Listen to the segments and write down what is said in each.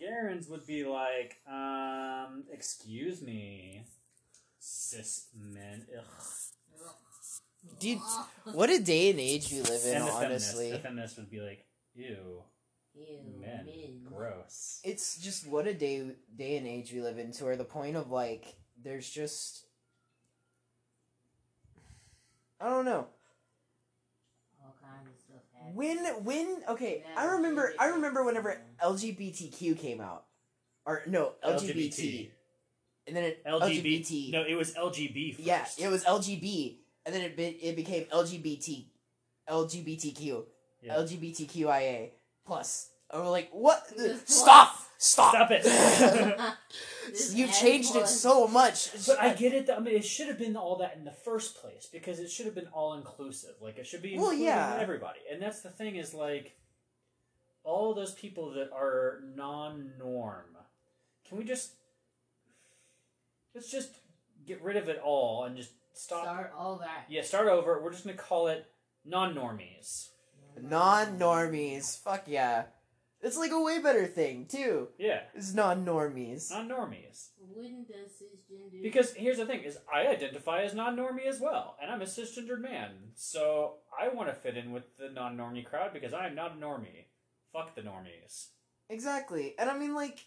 Karens would be like, um, excuse me, cis men. Ugh. Dude, what a day and age we live in, and the honestly. feminist, the feminist would be like, ew, Ew, men, men. gross. It's just what a day day and age we live in to where the point of like there's just I don't know. All kinds of stuff happens. When when okay, Yeah, I remember I remember whenever LGBTQ came out. Or no, LGBT. LGBT. And then it LGBT. LGBT. No, it was LGB. First. Yeah, it was LGB and then it be, it became LGBT LGBTQ. Yeah. LGBTQIA plus. And we're like, what? Stop! Stop! Stop it. You ad changed it so much. But I get it. Though. I mean, it should have been all that in the first place because it should have been all inclusive. Like it should be Well, yeah. everybody. And that's the thing is like all those people that are non-norm. Can we just let's just get rid of it all and just stop? Start over. Yeah, start over. We're just gonna call it non-normies. Non-normies. Fuck yeah. It's like a way better thing too. Yeah, It's non-normies. non-normies. Wouldn't the cisgender? Because here's the thing: is I identify as non-normie as well, and I'm a cisgendered man, so I want to fit in with the non-normie crowd because I am not a normie. Fuck the normies. Exactly. And I mean like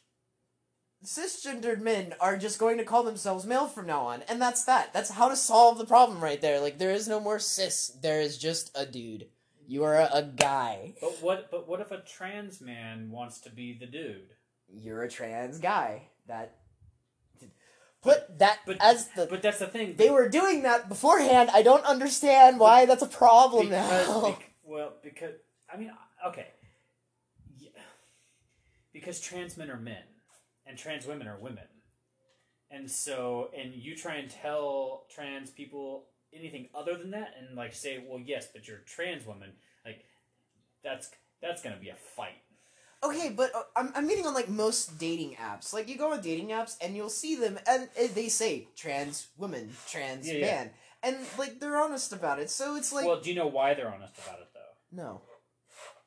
cisgendered men are just going to call themselves male from now on, and that's that. That's how to solve the problem right there. Like there is no more cis. There is just a dude. You are a, guy. But what? But what if a trans man wants to be the dude? You're a trans guy. That put that But as the but that's the thing. They were doing that beforehand. I don't understand why that's a problem because, now. well, because I mean, okay, yeah. because trans men are men and trans women are women, and so and you try and tell trans people anything other than that, and like say, well, yes, but you're a trans woman, like that's that's gonna be a fight. okay, but uh, I'm, I'm meaning on like most dating apps. Like you go on dating apps and you'll see them, and uh, they say trans woman, trans Yeah, yeah. man, and like they're honest about it. So it's like well, do you know why they're honest about it though? no,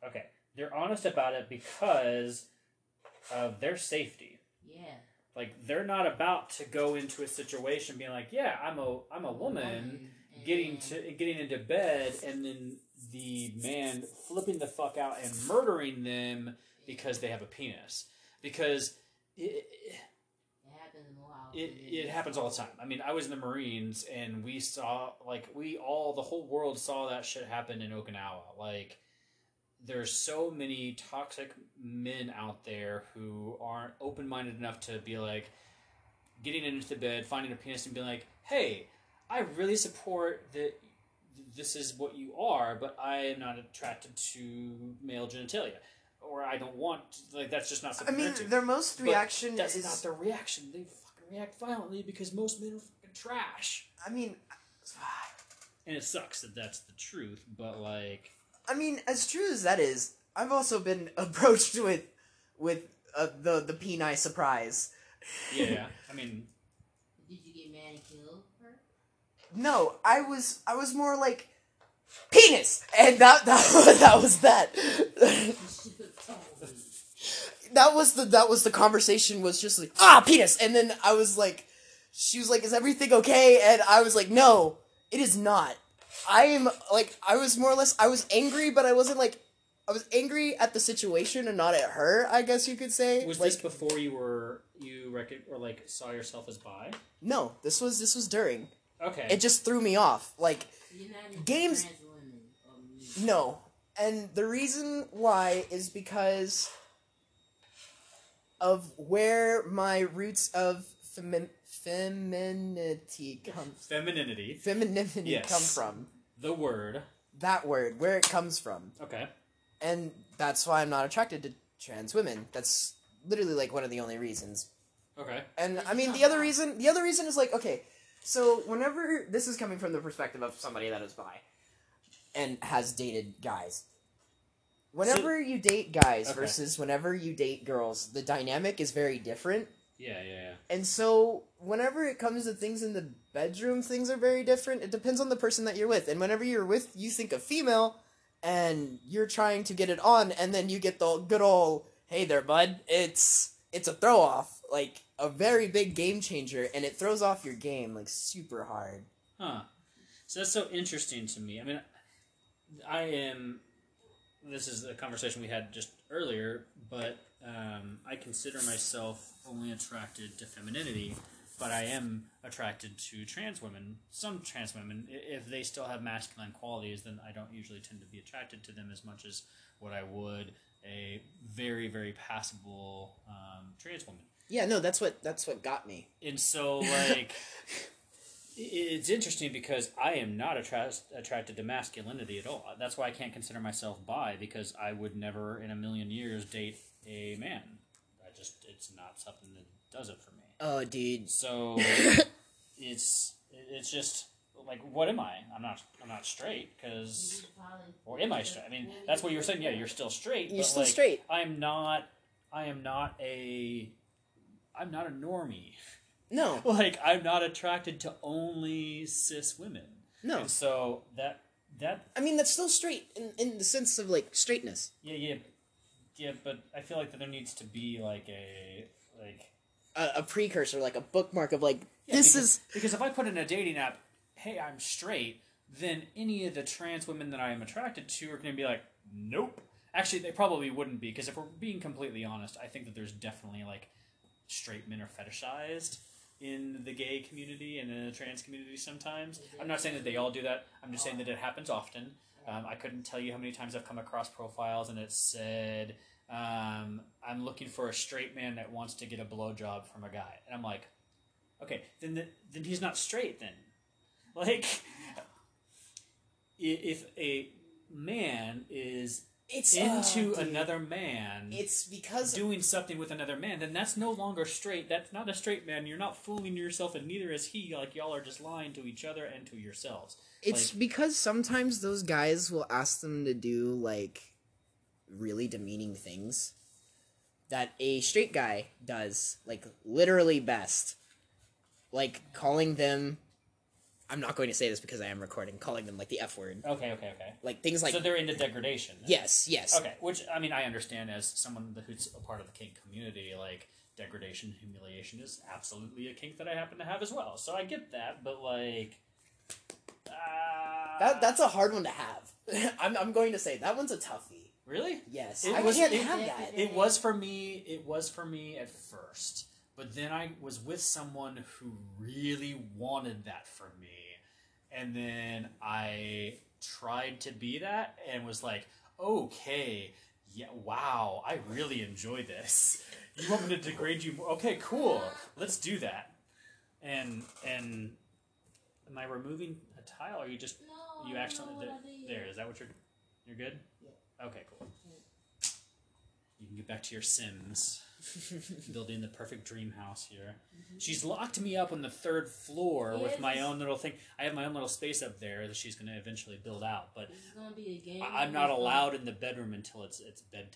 Okay, they're honest about it because of their safety. Like they're not about to go into a situation being like, "Yeah, I'm a I'm a woman." getting to getting into bed and then the man flipping the fuck out and murdering them because they have a penis because it, It it, it happens all the time. I mean, I was in the Marines and we saw like we all the whole world saw that shit happen in Okinawa. Like there's so many toxic men out there who aren't open minded enough to be like getting into the bed, finding a penis, and being like, "Hey, I really support that. This is what you are, but I am not attracted to male genitalia, or I don't want like that's just not I something." mean I'm into." their most But reaction That's is. not their reaction. They fucking react violently because most men are fucking trash. I mean, And it sucks that that's the truth, but like, I mean, as true as that is, I've also been approached with with uh, the the peni surprise. yeah. I mean, Did you get mad and kill her? No, I was I was more like penis, and that that was, that was that. You should have told me. that was the that was the conversation was just like ah penis, and then I was like, she was like, is everything okay? And I was like, no, it is not. I am like I was more or less I was angry, but I wasn't like I was angry at the situation and not at her. I guess you could say. was like, this before you were you reckon or like saw yourself as bi? no, this was this was during. Okay. It just threw me off. Like You're not into Games- women. No. And the reason why is because of where my roots of femi- femininity come Femininity. femininity Yes. come from. The word. That word, where it comes from. Okay. And that's why I'm not attracted to trans women. That's literally like one of the only reasons. Okay. And I mean the other reason the other reason is like okay, so whenever this is coming from the perspective of somebody that is bi and has dated guys. Whenever you date guys Okay. versus whenever you date girls, the dynamic is very different. Yeah, yeah, yeah. And so whenever it comes to things in the bedroom, things are very different. It depends on the person that you're with. And whenever you're with you think of female and you're trying to get it on and then you get the good old hey there bud, it's it's a throw off, like a very big game changer, and it throws off your game like super hard. Huh. So that's so interesting to me. I mean, I am. This is a conversation we had just earlier, but um, I consider myself only attracted to femininity, but I am attracted to trans women. Some trans women, if they still have masculine qualities, then I don't usually tend to be attracted to them as much as what I would a very, very passable um, trans woman. Yeah, no, that's what that's what got me. And so, like, it's interesting because I am not attra- attracted to masculinity at all. That's why I can't consider myself bi because I would never in a million years date a man. I just, it's not something that does it for me. Oh, dude. So it's it's just like, what am I? I'm not I'm not straight because, or am I straight? I mean, that's what you were saying. Yeah, you're still straight. You're still like, straight. I'm not. I am not a. I'm not a normie. No, Like I'm not attracted to only cis women. no. And so that that I mean, that's still straight in in the sense of like straightness. yeah yeah yeah. But I feel like that there needs to be like a like A, a precursor, like a bookmark of like Yeah, this because, is because if I put in a dating app, hey, I'm straight, then any of the trans women that I am attracted to are going to be like, nope. Actually, they probably wouldn't be because if we're being completely honest, I think that there's definitely like straight men are fetishized in the gay community and in the trans community sometimes. I'm not saying that they all do that. I'm just saying that it happens often. Um, I couldn't tell you how many times I've come across profiles and it said, um, I'm looking for a straight man that wants to get a blowjob from a guy. And I'm like, okay, then the, then he's not straight then. Like, if a man is it's into oh, dude. another man It's because doing something with another man, then that's no longer straight. That's not a straight man. You're not fooling yourself, and neither is he. Like y'all are just lying to each other and to yourselves. It's Like- because sometimes those guys will ask them to do like really demeaning things that a straight guy does, like literally best. Like calling them I'm not going to say this because I am recording, calling them like the F word. Okay, okay, okay. Like things like so they're into degradation. Yes, yes. Okay, which I mean, I understand as someone who's a part of the kink community, like degradation, humiliation is absolutely a kink that I happen to have as well. So I get that, but like, uh, That that's a hard one to have. I'm I'm going to say that one's a toughie. Really. Yes. It I was- can't it- have that. It was for me. It was for me at first, but then I was with someone who really wanted that for me, and then I tried to be that and was like, okay, yeah, wow, I really enjoy this. You want me to degrade you? more? Okay, cool. Let's do that. And and am I removing a tile? Or are you just No, you I actually know what there? Is that what you're? You're good. Okay, cool. You can get back to your Sims, building the perfect dream house here. She's locked me up on the third floor with my own little thing. I have my own little space up there that she's going to eventually build out, but This is gonna be a game. I- I'm not allowed in the bedroom until it's it's bedtime.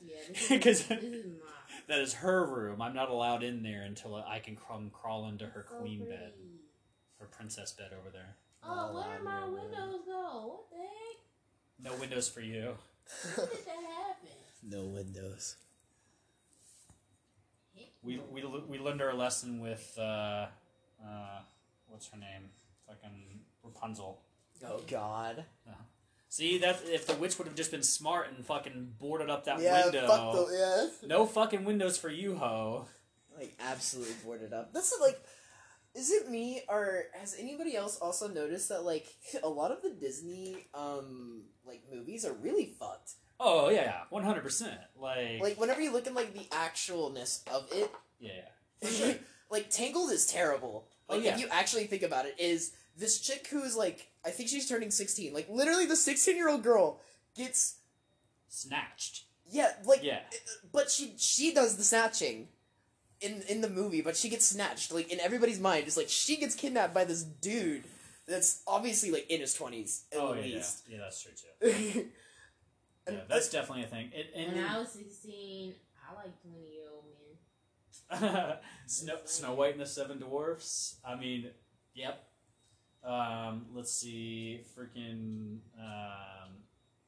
Yeah, this is, 'Cause- this is mine. That is her room. I'm not allowed in there until I can come crawl into her So queen bed, her princess bed over there. Oh, where did my windows go? What the heck? No windows for you. When did that happen? no windows. We we we learned our lesson with uh, uh, what's her name? Fucking Rapunzel. Oh God. See that if the witch would have just been smart and fucking boarded up that yeah, window. fuck the yeah. No fucking windows for you, ho. Like absolutely boarded up. This is like, is it me or has anybody else also noticed that like a lot of the Disney um like movies are really fucked. Oh yeah, yeah, one hundred percent. Like, Like whenever you look at like the actualness of it, yeah. Sure. like Tangled is terrible. Oh, Like yeah. if you actually think about it, is this chick who's like I think she's turning sixteen. Like literally, the sixteen-year-old girl gets Snatched. yeah, like Yeah. but she she does the snatching in in the movie, but she gets snatched. Like in everybody's mind, it's like she gets kidnapped by this dude that's obviously like in his twenties at Oh yeah, yeah, yeah. That's true too. And Yeah, that's definitely a thing. It, and When I was 16, I like 20 year old men. Snow, Snow White and the Seven Dwarfs. I mean, yep. Um, let's see, freaking um,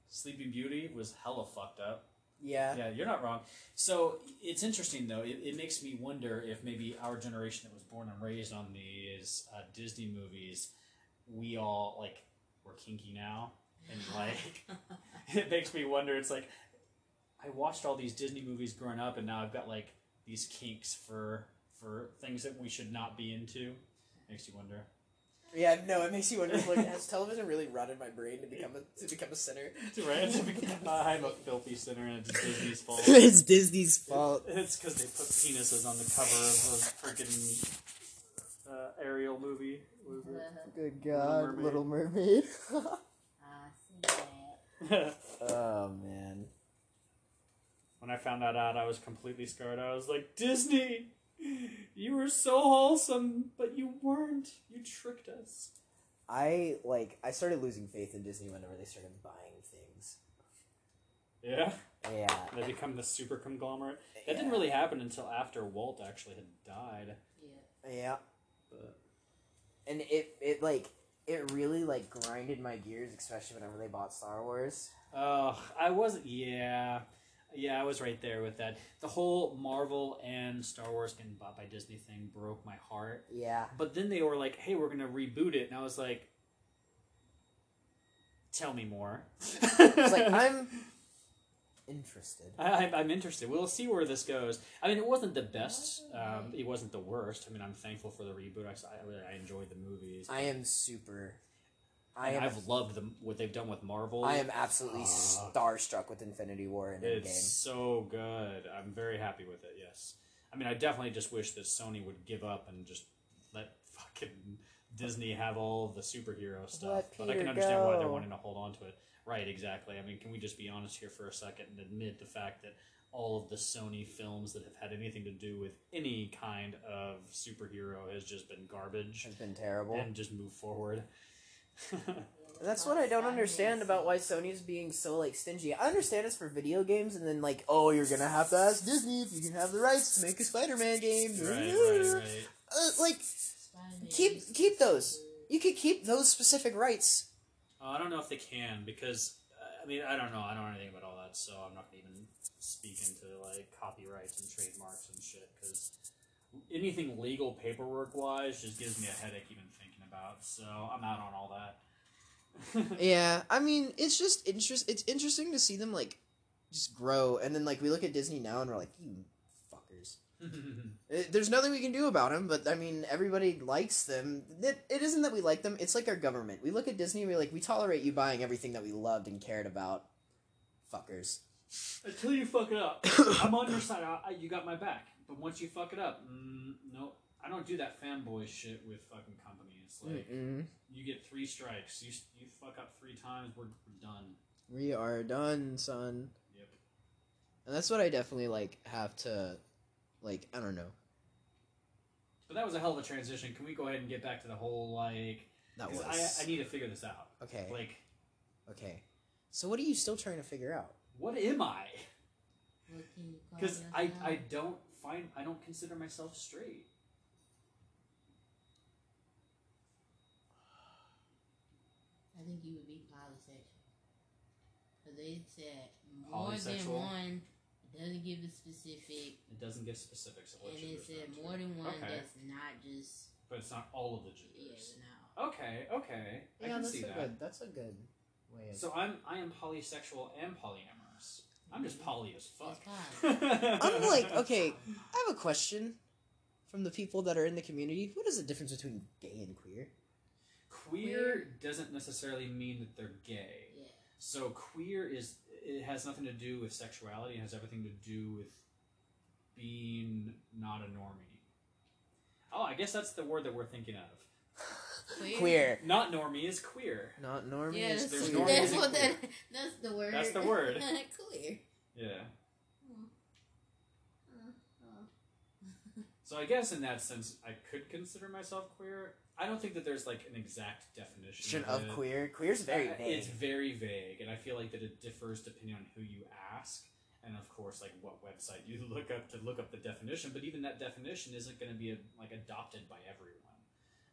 Sleeping Beauty was hella fucked up. Yeah. Yeah, you're not wrong. So it's interesting though. It, it makes me wonder if maybe our generation that was born and raised on these uh, Disney movies, we all like we're kinky now, and like it makes me wonder. It's like I watched all these Disney movies growing up, and now I've got like these kinks for for things that we should not be into. Makes you wonder. Yeah, no, it makes you wonder. Like, has television really run in my brain to become a to become a sinner? Right? I'm a filthy sinner, and it's Disney's fault. it's Disney's fault. It's because they put penises on the cover of a freaking uh, Ariel movie. Good God, Mermaid. Little Mermaid. I see that. oh man. when I found that out, I was completely scarred. I was like, Disney, you were so wholesome, but you weren't. You tricked us. I like. I started losing faith in Disney whenever they started buying things. Yeah, Yeah. they become the super conglomerate. That yeah. didn't really happen until after Walt actually had died. Yeah. Yeah. But And it it like it really like grinded my gears, especially whenever they bought Star Wars. Oh, I wasn't. Yeah, yeah, I was right there with that. The whole Marvel and Star Wars getting bought by Disney thing broke my heart. Yeah. But then they were like, "Hey, we're gonna reboot it," and I was like, "Tell me more." It's like I'm interested. I, I'm- I'm interested. We'll see where this goes. I mean, it wasn't the best. Um, it wasn't the worst. I mean, I'm thankful for the reboot. I, I, I enjoyed the movies. I am super. I And am. I've loved them, what they've done with Marvel. I am absolutely Uh, starstruck with Infinity War and It's Endgame. so good. I'm very happy with it. Yes. I mean, I definitely just wish that Sony would give up and just let fucking Disney have all the superhero stuff. But I can understand why they're wanting to hold on to it. Right, exactly. I mean, can we just be honest here for a second and admit the fact that all of the Sony films that have had anything to do with any kind of superhero has just been garbage It's been terrible. and just move forward. That's what I don't understand about why Sony's being so like stingy. I understand it's for video games, and then like, oh, you're gonna have to ask Disney if you can have the rights to make a Spider-Man game. right, right, right. Uh, like, keep keep those. You could keep those specific rights. Uh, I don't know if they can because uh, I mean I don't know I don't know anything about all that so I'm not gonna even speak into like copyrights and trademarks and shit because anything legal paperwork wise just gives me a headache even thinking about so I'm out on all that. Yeah, I mean, it's just interest. It's interesting to see them like just grow, and then like we look at Disney now, and we're like, you fuckers. Eh, There's nothing we can do about them, but I mean, everybody likes them. It, it isn't that we like them; it's like our government. We look at Disney, and we're like, we tolerate you buying everything that we loved and cared about. Fuckers. Until you fuck it up, I'm on your side. I, I, you got my back. But once you fuck it up, mm, no, I don't do that fanboy shit with fucking companies. Like Mm-mm. you get three strikes. You you fuck up three times, we're, we're done. We are done, son. Yep. And that's what I definitely like have to, like, I don't know. But that was a hell of a transition. Can we go ahead and get back to the whole like? That 'cause was I, I need to figure this out. okay. Like, Okay. So what are you still trying to figure out? what am I? What can you call Because I. I don't find I don't consider myself straight. Think you would be polysexual. Because they said more than one. It doesn't give a specific. It doesn't give specifics of what And you it said more than one Okay. that's not just. but it's not all of the Yeah, genders. no. Okay, okay, I can see that. That's a good way So I'm I am polysexual and polyamorous. I'm just poly as fuck. I'm like, okay, I have a question from the people that are in the community. What is the difference between gay and queer? Queer doesn't necessarily mean that they're gay. Yeah. So queer is it has nothing to do with sexuality. It has everything to do with being not a normie. Oh, I guess that's the word that we're thinking of. Queer? Queer. Not normie is queer. Not normie Yeah, is that's, queer. normies that's what queer. that. That's the word. That's the word. Clear. Yeah. So I guess in that sense, I could consider myself queer. I don't think that there's like an exact definition of it. queer. Queer's very Uh, vague. It's very vague, and I feel like that it differs depending on who you ask, and of course, like what website you look up to look up the definition. But even that definition isn't going to be like adopted by everyone.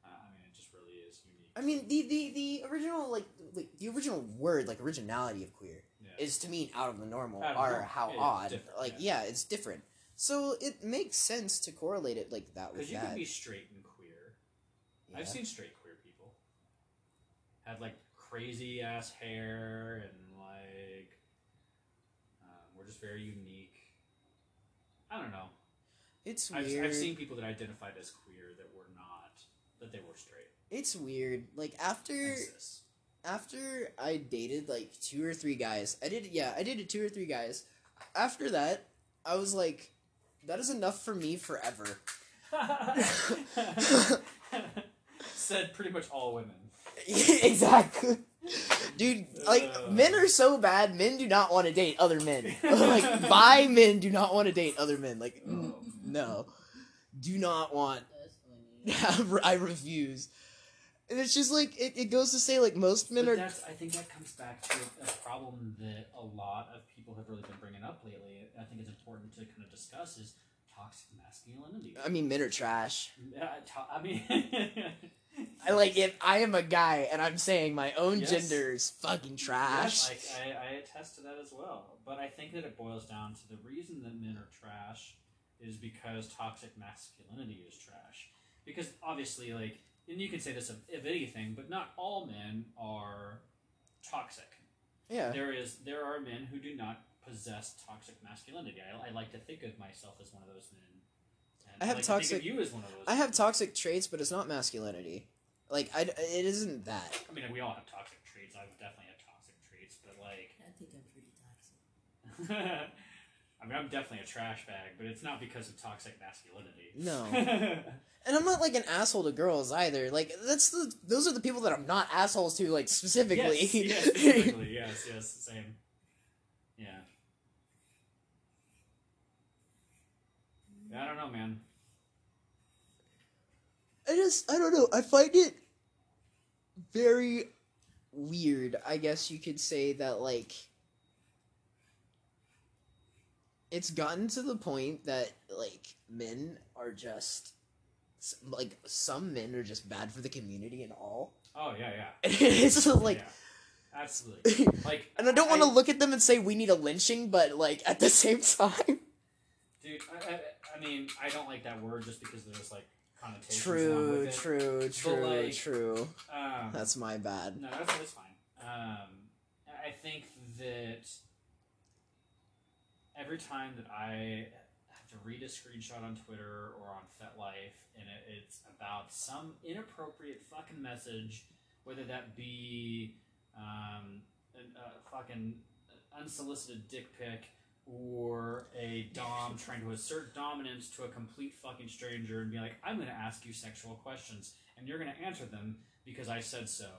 Uh, I mean, it just really is unique. I mean, the, the, the original like, like the original word like originality of queer yeah, is to mean out of the normal of or how Yeah, odd. Like yeah. yeah. it's different. So it makes sense to correlate it like that with Because you that. can be straight and queer. Yeah. I've seen straight queer people. Had like crazy ass hair and like um, we're just very unique. I don't know. It's I've, weird. I've seen people that identified as queer that were not that they were straight. It's weird. Like after after I dated like two or three guys, I did yeah, I dated two or three guys. After that, I was like, that is enough for me forever. Said pretty much all women. exactly. Dude, like Uh. men are so bad. Men do not want to date other men. like bi men do not want to date other men. Like n- Oh. no, do not want. I refuse. And it's just like it, it goes to say like most men But are. that's, I think that comes back to a problem that a lot of people have really been bringing up lately. I think it's important to kind of discuss is toxic masculinity. I mean, men are trash. Yeah, to- I mean, I like if I am a guy and I'm saying my own Yes. gender is fucking trash. Yes, I, I, I attest to that as well. But I think that it boils down to the reason that men are trash is because toxic masculinity is trash. Because obviously, like, and you can say this of, of anything, but not all men are toxic. yeah. There is there are men who do not possess toxic masculinity. I, I like to think of myself as one of those men. And I have like to think toxic- of you as one of those. I have men. toxic traits, but it's not masculinity. Like I, it isn't that. I mean, we all have toxic traits. I've definitely had toxic traits, but like, I think I'm pretty toxic. I mean, I'm definitely a trash bag, but it's not because of toxic masculinity. No. And I'm not like an asshole to girls either. Like that's the those are the people that I'm not assholes to, like specifically. Yes, yes, specifically, yes, yes, same. Yeah. Yeah, I don't know, man. I just I don't know. I find it very weird. I guess you could say that like it's gotten to the point that like men are just like some men are just bad for the community and all. Oh yeah, yeah. it's just like yeah, absolutely. Like, and I don't want to look at them and say we need a lynching, but like at the same time, dude. I, I, I mean, I don't like that word just because there's like connotations. true, true, true, like, true. Um, That's my bad. No, that's, that's fine. Um, I think that every time that I have to read a screenshot on Twitter or on FetLife and it, it's about some inappropriate fucking message, whether that be um, a, a fucking unsolicited dick pic or a dom trying to assert dominance to a complete fucking stranger and be like, I'm going to ask you sexual questions and you're going to answer them because I said so.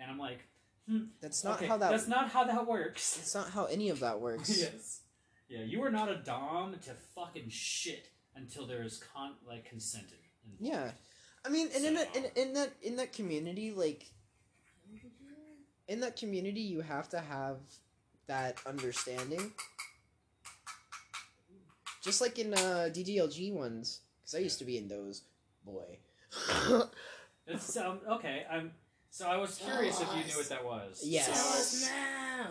And I'm like, hmm, That's not okay, how that. That's not how that works. That's not how any of that works. yes. Yeah, you are not a dom to fucking shit until there is con like consented. involved. Yeah, I mean, and in, So- a, in in that in that community, like in that community, you have to have that understanding. Just like in uh, DDLG ones, because I used to be in those. Boy. It's um, okay. I'm so I was curious if you knew what that was. Yes. Tell us now.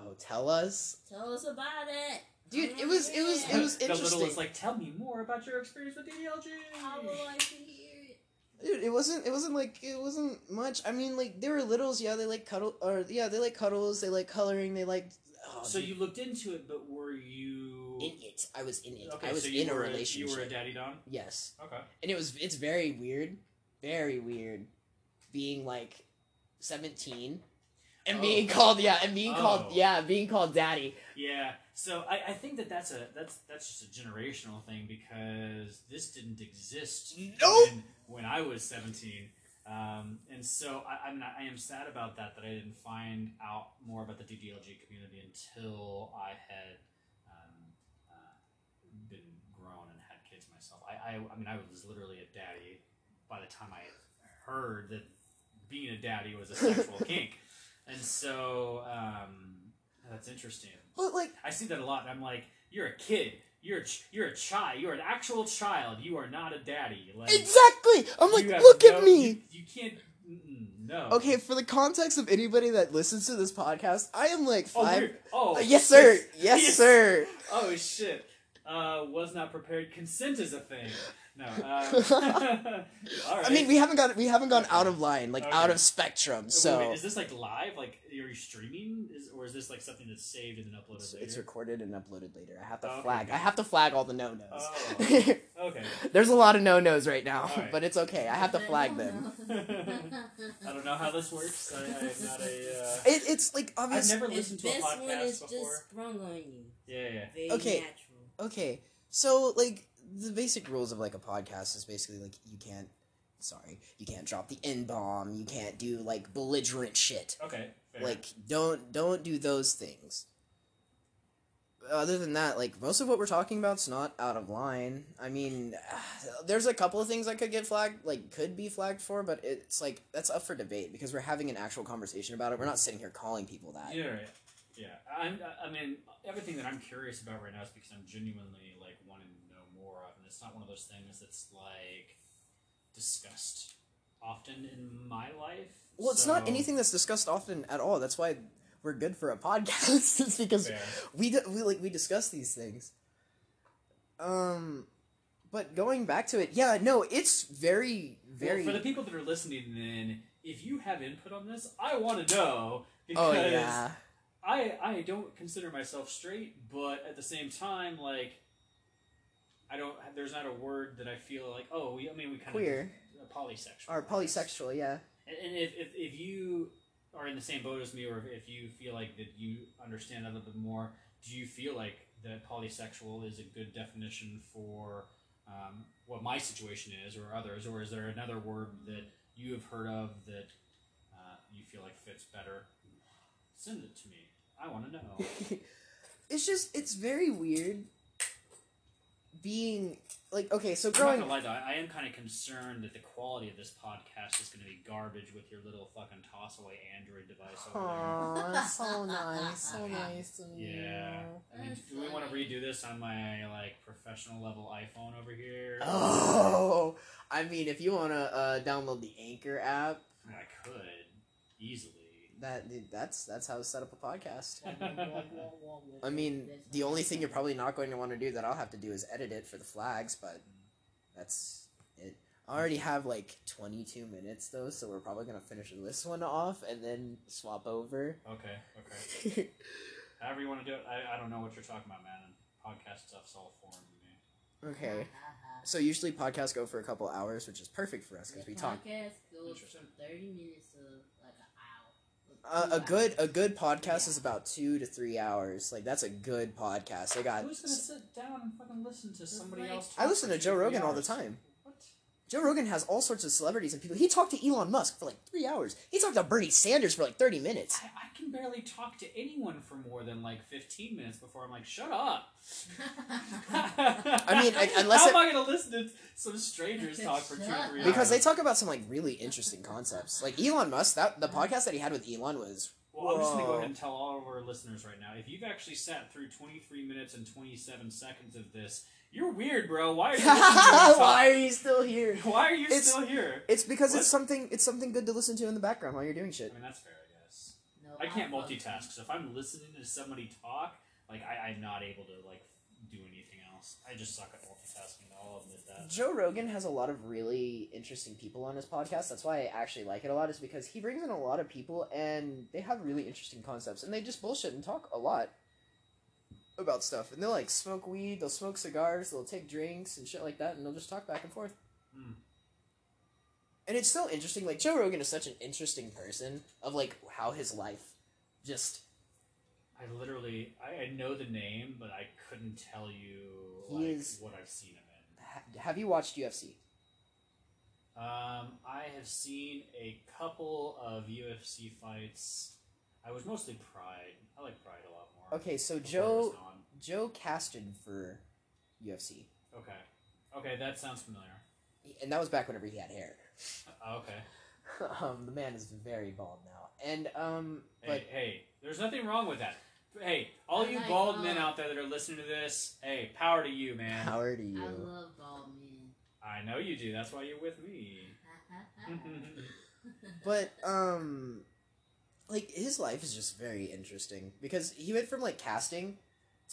oh, tell us, Tell us about it. dude. It was it was it was the little interesting, is like, tell me more about your experience with DDLG. I would like to hear it. dude. It wasn't it wasn't like it wasn't much. I mean, like they were littles. Yeah, they like cuddle or yeah, they like cuddles. They like coloring. They like. Oh, So dude. you looked into it, but were you in it. I was in it. Okay, I was so in a relationship. you were a daddy dom. yes, Okay. and it was it's very weird, very weird, being like seventeen, and Oh. being called yeah, and being called Oh. yeah, being called daddy. Yeah, so I, I think that that's a that's that's just a generational thing because this didn't exist Nope. when, when I was seventeen, um, and so I, I'm not I am sad about that that I didn't find out more about the DDLG community until I had um, grown and had kids myself. I, I I mean I was literally a daddy by the time I heard that being a daddy was a sexual kink, and so um, that's interesting. But like, I see that a lot, and I'm like, you're a kid. You're a ch- you're a child. You're an actual child. You are not a daddy. Like exactly. I'm like, look no- at me. You, you can't no. Okay, for the context of anybody that listens to this podcast, I am like Oh, five. oh Uh, yes, sir. Yes, Yes. sir. Oh shit. Uh, was not prepared. Consent is a thing. No. Uh, all right. I mean, we haven't got we haven't gone out of line, like Okay. out of spectrum. So wait, is this like live? Like, are you streaming? Is or is this like something that's saved and then uploaded it's, later? it's recorded and uploaded later. I have to Oh, okay, flag. okay. I have to flag all the no nos. Oh. okay. There's a lot of no nos right now, Alright. but it's okay. I have to flag them. I don't know how this works. I, I am not a. Uh... It, it's like obviously. I've never This listened to a this one podcast is before. just sprung on you. Yeah, yeah. Very Okay. natural. Okay, so like the basic rules of like a podcast is basically like you can't. Sorry, you can't drop the n bomb. You can't do like belligerent shit. Okay. Fair. Like don't don't do those things. Other than that, like most of what we're talking about's not out of line. I mean, there's a couple of things that could get flagged, like could be flagged for, but it's like that's up for debate because we're having an actual conversation about it. We're not sitting here calling people that. Yeah, right. Yeah, I'm, I mean, everything that I'm curious about right now is because I'm genuinely like wanting to know more of, and it's not one of those things that's like discussed often in my life. Well, it's not anything that's discussed often at all. That's why we're good for a podcast. it's because Fair. we d- we like we discuss these things. Um, but going back to it, yeah, no, it's very very. Well, for the people that are listening, then if you have input on this, I want to know because oh yeah, I I don't consider myself straight, but at the same time, like I don't. There's not a word that I feel like. Oh, we. I mean, we kind queer of polysexual or polysexual, yeah. And, and if, if if you are in the same boat as me, or if you feel like that you understand a little bit more, do you feel like that polysexual is a good definition for um, what my situation is, or others, or is there another word that you have heard of that uh, you feel like fits better? Send it to me. I want to know. it's just it's very weird being like okay, so I'm not growing gonna lie though, I I am kind of concerned that the quality of this podcast is going to be garbage with your little fucking toss away Android device over there. Aw, that's so nice, so nice of you. Yeah. I mean, That's do we want to redo this on my like professional level iPhone over here? Oh, I mean, if you want to uh, download the Anchor app, I could easily. That that's that's how to set up a podcast. I I mean, the only thing you're probably not going to want to do that I'll have to do is edit it for the flags, but that's it. I already have like 22 minutes though, so we're probably gonna finish this one off and then swap over. Okay, okay. However you want to do it. I, I don't know what you're talking about, man. Podcast stuff's all foreign to me. okay. So usually podcasts go for a couple hours, which is perfect for us because we talk. Podcast goes Interesting. from thirty minutes to like an hour. Uh, a good a good podcast is about two to three hours. Like that's a good podcast. I got. Who's gonna sit down and fucking listen to somebody like- else? I listen to Joe three Rogan all the time. What? Joe Rogan has all sorts of celebrities and people. He talked to Elon Musk for like three hours. He talked to Bernie Sanders for like thirty minutes. I, I can barely talk to anyone for more than like 15 minutes before I'm like, shut up. I mean, I- unless how it- am I gonna listen to some strangers talk for two or three Because they talk about some like really interesting concepts. Like Elon Musk, that the podcast that he had with Elon was Well, I'm just gonna go ahead and tell all of our listeners right now. If you've actually sat through 23 minutes and 27 seconds of this, you're weird, bro. Why are you? listening to us talk? Why are you still here? Why are you It's- still here? It's because What? it's something it's something good to listen to in the background while you're doing shit. I mean, that's fair, I guess. No, I can't fuck multitask, so if I'm listening to somebody talk, like I, I'm not able to like do anything else. I just suck at multitasking. I'll admit that. Joe Rogan has a lot of really interesting people on his podcast. That's why I actually like it a lot. Is because he brings in a lot of people and they have really interesting concepts and they just bullshit and talk a lot about stuff. And they'll like smoke weed, they'll smoke cigars, they'll take drinks and shit like that, and they'll just talk back and forth. Hmm. And it's still interesting. Like Joe Rogan is such an interesting person of like how his life just I literally, I, I know the name, but I couldn't tell you He like is- what I've seen him in. ha- have you watched UFC? Um, I have seen a couple of UFC fights. I was mostly Pride. I like Pride a lot. Okay, so before it was Joe gone. Joe casted for UFC. Okay. Okay, that sounds familiar. And that was back whenever he had hair. Uh, okay. um, the man is very bald now. And um Hey, but hey, there's nothing wrong with that. Hey, all you like bald bald. men out there that are listening to this, hey, power to you, man. power to you. I you. love bald men. I know you do. That's why you're with me. But um like his life is just very interesting because he went from like casting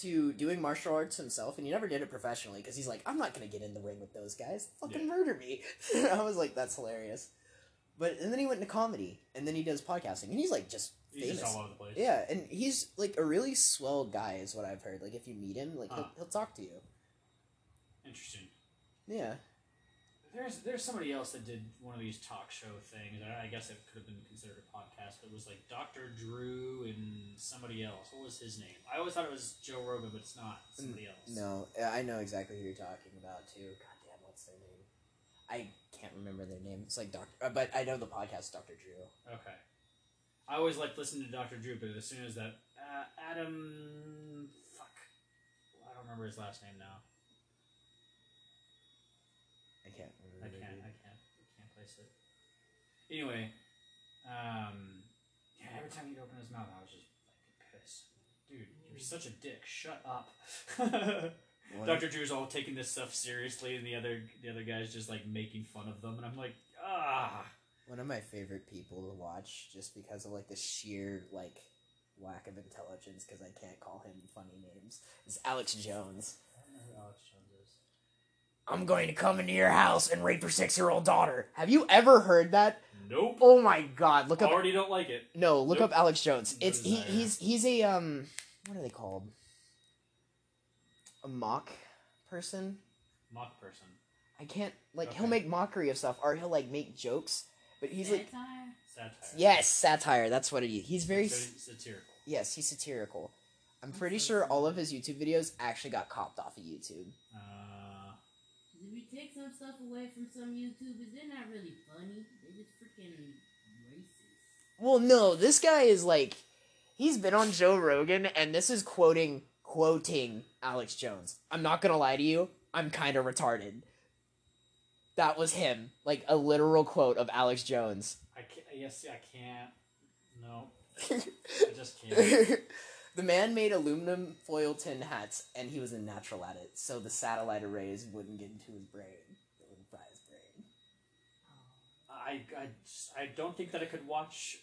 to doing martial arts himself and he never did it professionally because he's like I'm not going to get in the ring with those guys. Fucking Yeah. murder me. I was like that's hilarious. But and then he went into comedy and then he does podcasting and he's like just He's famous. just all over the place. yeah, and he's like a really swell guy is what I've heard. Like if you meet him, like he'll, uh. he'll talk to you. Interesting. Yeah. There's there's somebody else that did one of these talk show things. I, I guess it could have been considered a podcast, but it was like Dr. Drew and somebody else. What was his name? I always thought it was Joe Rogan, but it's not. It's somebody else. No, I know exactly who you're talking about too. God damn, what's their name? I can't remember their name. It's like Doctor, uh, but I know the podcast Doctor Drew. Okay. I always liked listening to Dr. Drew, but as soon as that uh, Adam, fuck, I don't remember his last name now. I can't I can't. I can't. I can't place it. Anyway, um, yeah. Every time he'd open his mouth, I was just like pissed. Dude, you're such a dick. Shut up. Dr. Drew's all taking this stuff seriously, and the other the other guys just like making fun of them, and I'm like, ah. One of my favorite people to watch, just because of like the sheer like lack of intelligence, because I can't call him funny names, is Alex Jones. I don't know who Alex Jones. I'm going to come into your house and rape your six year old daughter. Have you ever heard that? Nope. Oh my god! Look up. Already don't like it. No, look Nope. up Alex Jones. No It's he, desire. he's he's a um what are they called? A mock person. Mock person. I can't like Okay. he'll make mockery of stuff or he'll like make jokes, but he's like Satire? Satire. yes, satire. That's what it is. He's very So s- satirical. yes, he's satirical. I'm pretty sure all of his YouTube videos actually got copped off of YouTube. Uh, If we take some stuff away from some YouTubers, they're not really funny. They're just freaking racist. Well, no, this guy is like he's been on Joe Rogan and this is quoting quoting Alex Jones. I'm not going to lie to you. I'm kind of retarded. That was him, like a literal quote of Alex Jones. I can't. Yes, I can't. No, I just can't. The man made aluminum foil tin hats and he was a natural at it, so the satellite arrays wouldn't get into his brain. It wouldn't fry his brain. I, I, just, I don't think that I could watch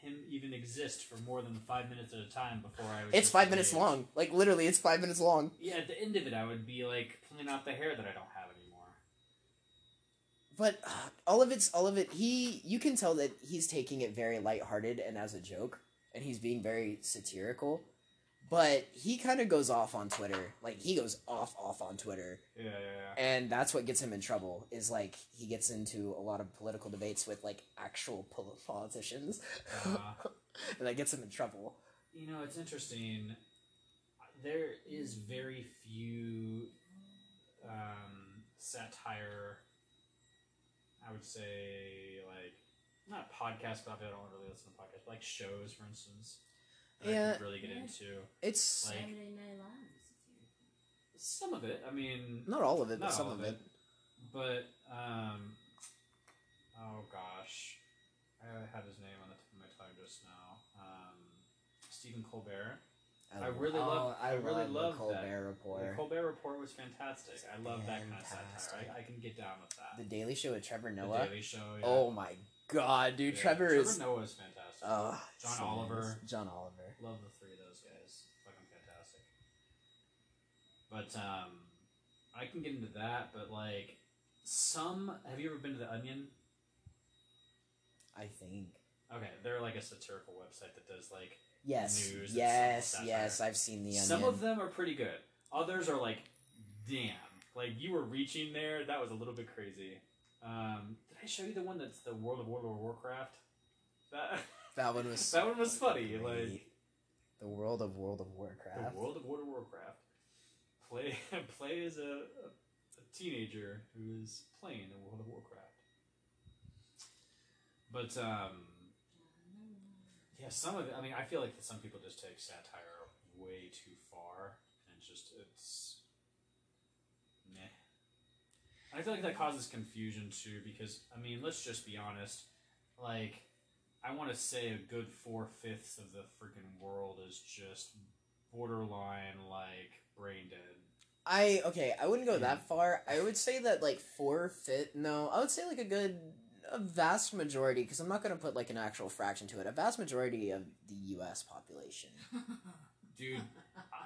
him even exist for more than five minutes at a time before I would. It's just five minutes long. Like literally, it's five minutes long. Yeah, at the end of it, I would be like pulling out the hair that I don't have anymore. But uh, all of it's all of it. He, you can tell that he's taking it very lighthearted and as a joke, and he's being very satirical. But he kind of goes off on Twitter. Like he goes off, off on Twitter, Yeah, yeah, yeah. and that's what gets him in trouble. Is like he gets into a lot of political debates with like actual pol- politicians, yeah. Uh, and that gets him in trouble. you know, it's interesting. There is very few um, satire. I would say, like, not podcasts, but I don't really listen to podcasts. But like shows, for instance. that I Yeah. really get Yeah. into It's Like- Saturday Night Live some of it. I mean, not all of it, but some all of of it. But um, oh gosh, I had his name on the tip of my tongue just now. Um, Stephen Colbert. I really love- I really the love Colbert that. Report. The Colbert Report was fantastic. I love that kind of satire. I, I can get down with that. The Daily Show with Trevor Noah. The Daily Show. Yeah. Oh my god, dude! Yeah. Trevor, is. Trevor Noah is fantastic. Uh, John so Oliver. nice. John Oliver. Love the three of those guys. Fucking fantastic. But um, I can get into that. But like some, have you ever been to the Onion? I think. Okay, they're like a satirical website that does like Yes. News yes. Yes. I've seen the onion. some of them are pretty good. Others are like, damn, like you were reaching there. That was a little bit crazy. Um, I show you the one that's the World of World of Warcraft? That That one was. that one was funny. great. Like the world of World of Warcraft. the World of World of Warcraft. Play play as a, a, a teenager who is playing the World of Warcraft. But um, yeah, some of it. I mean, I feel like some people just take satire way too far, and it's just it's meh. And I feel like that causes confusion too, because I mean, let's just be honest. Like, I want to say a good four fifths of the freaking world is just borderline like brain dead. I okay. I wouldn't go Yeah. that far. I would say that like four fit. No, I would say like a good a vast majority, because I'm not going to put like an actual fraction to it, a vast majority of the U.S. population. Dude,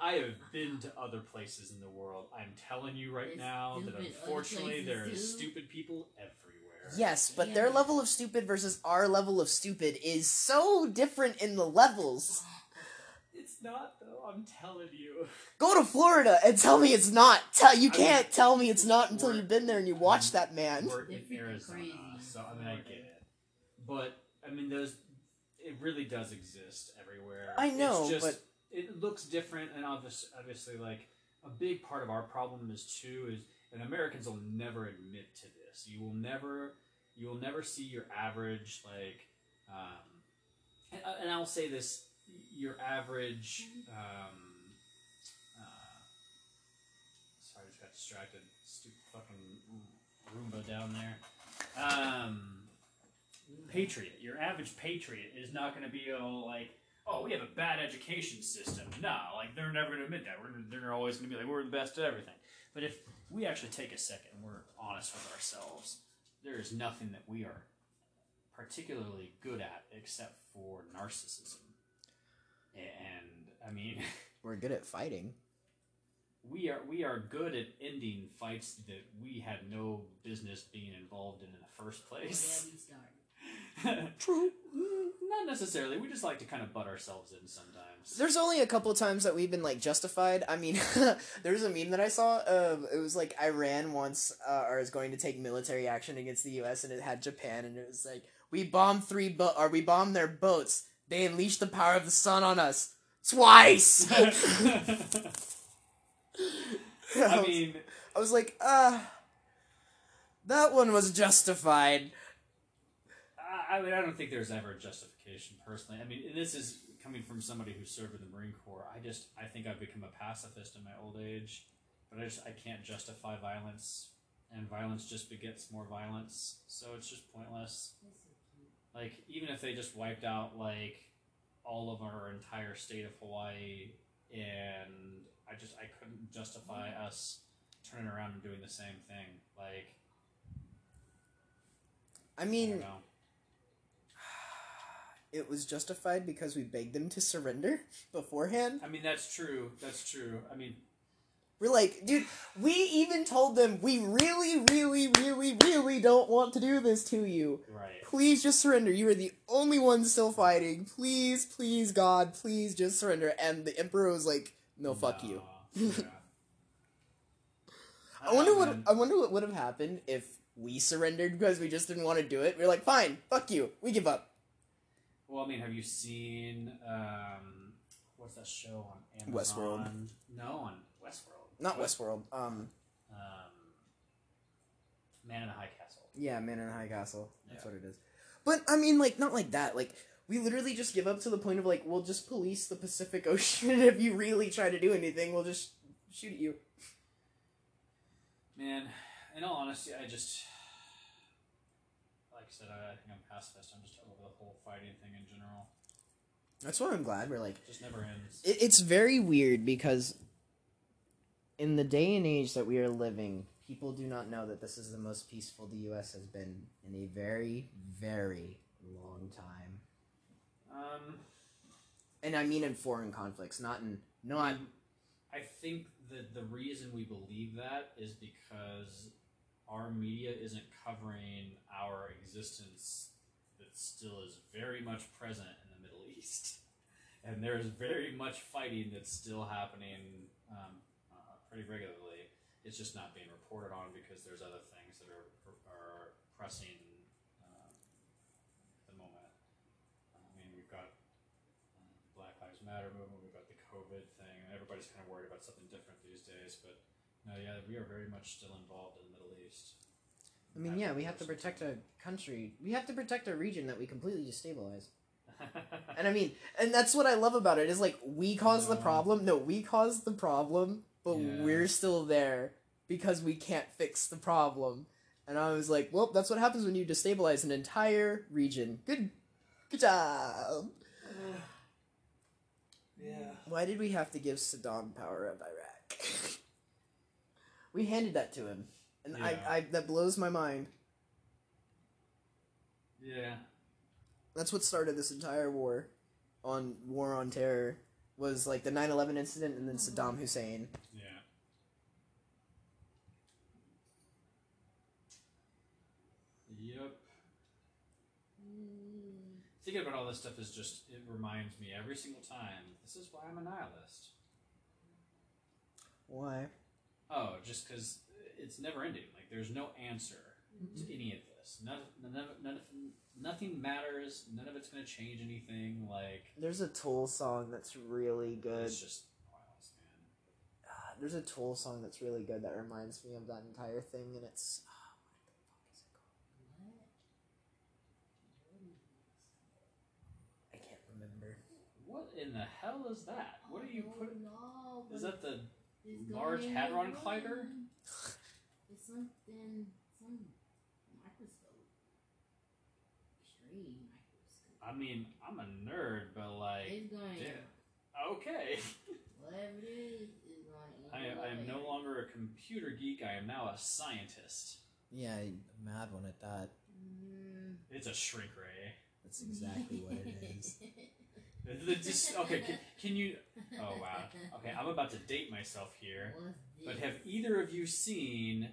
I have been to other places in the world. I'm telling you right There's now that stupid other unfortunately there places, too. stupid people everywhere. Yes, but their Yeah. level of stupid versus our level of stupid is so different in the levels. It's not though, I'm telling you. Go to Florida and tell me it's not. Tell you I mean, can't tell me it's not until you've been there and you watch that man. We're They're in freaking Arizona, crazy. so I mean I get it. But I mean those it really does exist everywhere. I know, it's just, but- it looks different and obviously, obviously like a big part of our problem is too is and Americans will never admit to this. You will never you will never see your average like um and, and I'll say this your average um uh, sorry I just got distracted stupid fucking Roomba down there um patriot your average patriot is not going to be all like oh we have a bad education system. No like they're never going to admit that. We're, they're always going to be like we're the best at everything. But if we actually take a second and we're honest with ourselves there is nothing that we are particularly good at except for narcissism. And i mean We're good at fighting. we are we are good at ending fights that we had no business being involved in in the first Well, place yeah, we started. True. Not necessarily. We just like to kind of butt ourselves in sometimes. There's only a couple times that we've been like justified. I mean, there's a meme that I saw. Of, it was like Iran once uh, or is going to take military action against the U.S. and it had Japan and it was like we bombed three bo- or we bombed their boats. They unleashed the power of the sun on us twice. I mean, I was like, uh, that one was justified. I, I mean, I don't think there's ever a justification personally. I mean, this is coming from somebody who served in the Marine Corps. I just, I think I've become a pacifist in my old age, but I just, I can't justify violence, and violence just begets more violence. So it's just pointless. That's so cute. Like, even if they just wiped out like all of our entire state of Hawaii, and I just, I couldn't justify mm-hmm. us turning around and doing the same thing. Like, I I mean, don't know. It was justified because we begged them to surrender beforehand. I mean, that's true. That's true. I mean, We're like, dude, we even told them we really, really, really, really don't want to do this to you. right. Please just surrender. You are the only ones still fighting. Please, please, God, please just surrender. And the Emperor was like, no, fuck you. Yeah. I wonder know, what man. I wonder what would have happened if we surrendered because we just didn't want to do it. We are like, fine, fuck you, we give up. Well, I mean, have you seen um, what's that show on Amazon? Westworld. No, on Westworld. Not West- Westworld. Um, Um, Man in the High Castle. yeah, Man in the High Castle. That's Yeah. what it is. But I mean, like, not like that. Like, we literally just give up to the point of like, we'll just police the Pacific Ocean. if you really try to do anything, we'll just shoot at you. Man, in all honesty, I just like I said, I, I think I'm pacifist. I'm just over the whole fighting thing in general. That's why I'm glad we're like. It just never ends. It, it's very weird because in the day and age that we are living, people do not know that this is the most peaceful the U.S. has been in a very, very long time. um, And I mean in foreign conflicts, not in not. I think that the reason we believe that is because our media isn't covering our existence that still is very much present in the Middle East. And there's very much fighting that's still happening um, uh, pretty regularly. It's just not being reported on because there's other things that are, are pressing um, at the moment. I mean, we've got um, Black Lives Matter movement. We've got the COVID thing, and everybody's kind of worried about something different these days. But no, yeah, we are very much still involved in the Middle East. I mean, yeah, we have to protect a country. We have to protect a region that we completely destabilize. And I mean, and that's what I love about it is like we caused the problem. No, we caused the problem, but Yeah. we're still there because we can't fix the problem. And I was like, well, that's what happens when you destabilize an entire region. Good, good job. yeah. Why did we have to give Saddam power of Iraq? we handed that to him, and Yeah. I, I that blows my mind. Yeah. That's what started this entire war on war on terror was like the 9/11 incident and then Saddam Hussein. Yeah. Yep. Thinking about all this stuff is just, it reminds me every single time. This is why I'm a nihilist. Why? Oh, just because it's never ending. Like, there's no answer to mm-hmm. any of this. None, none, none nothing matters. None of it's going to change anything. Like, There's a Tool song that's really good. it's just violence, man. Ah, There's a Tool song that's really good that reminds me of that entire thing, and it's ah, what? I can't remember. What in the hell is that? What are you Oh, putting? No, Is that the Large Hadron Collider? one. It's something, some microscope. Extreme microscope. I mean, I'm a nerd, but like, it's going. yeah. okay. Whatever it is, is going. I, in I am no longer a computer geek. I am now a scientist. Yeah, a mad one at that. Mm. It's a shrink ray. That's exactly what it is. The- the- just- okay, can, can you? Oh wow. Okay, I'm about to date myself here. But have either of you seen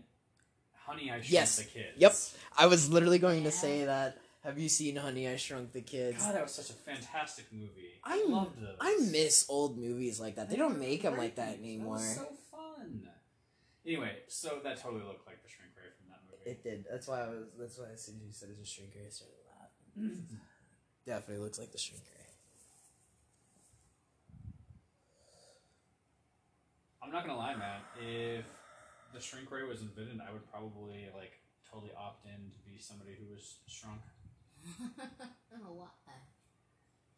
Honey I Shrunk Yes. the Kids? Yep. I was literally going to say that. Have you seen Honey I Shrunk the Kids? God, that was such a fantastic movie. I- I loved those. I miss old movies like that. They don't make them like that Great. anymore. was so fun. Anyway, so that totally looked like the shrink ray from that movie. It did. That's why I was. That's why as soon as you said it's a shrink ray, I started laughing. Mm. Definitely looks like the shrink ray. I'm not gonna lie, man. If the shrink ray was invented, I would probably like totally opt in to be somebody who was shrunk. oh, why?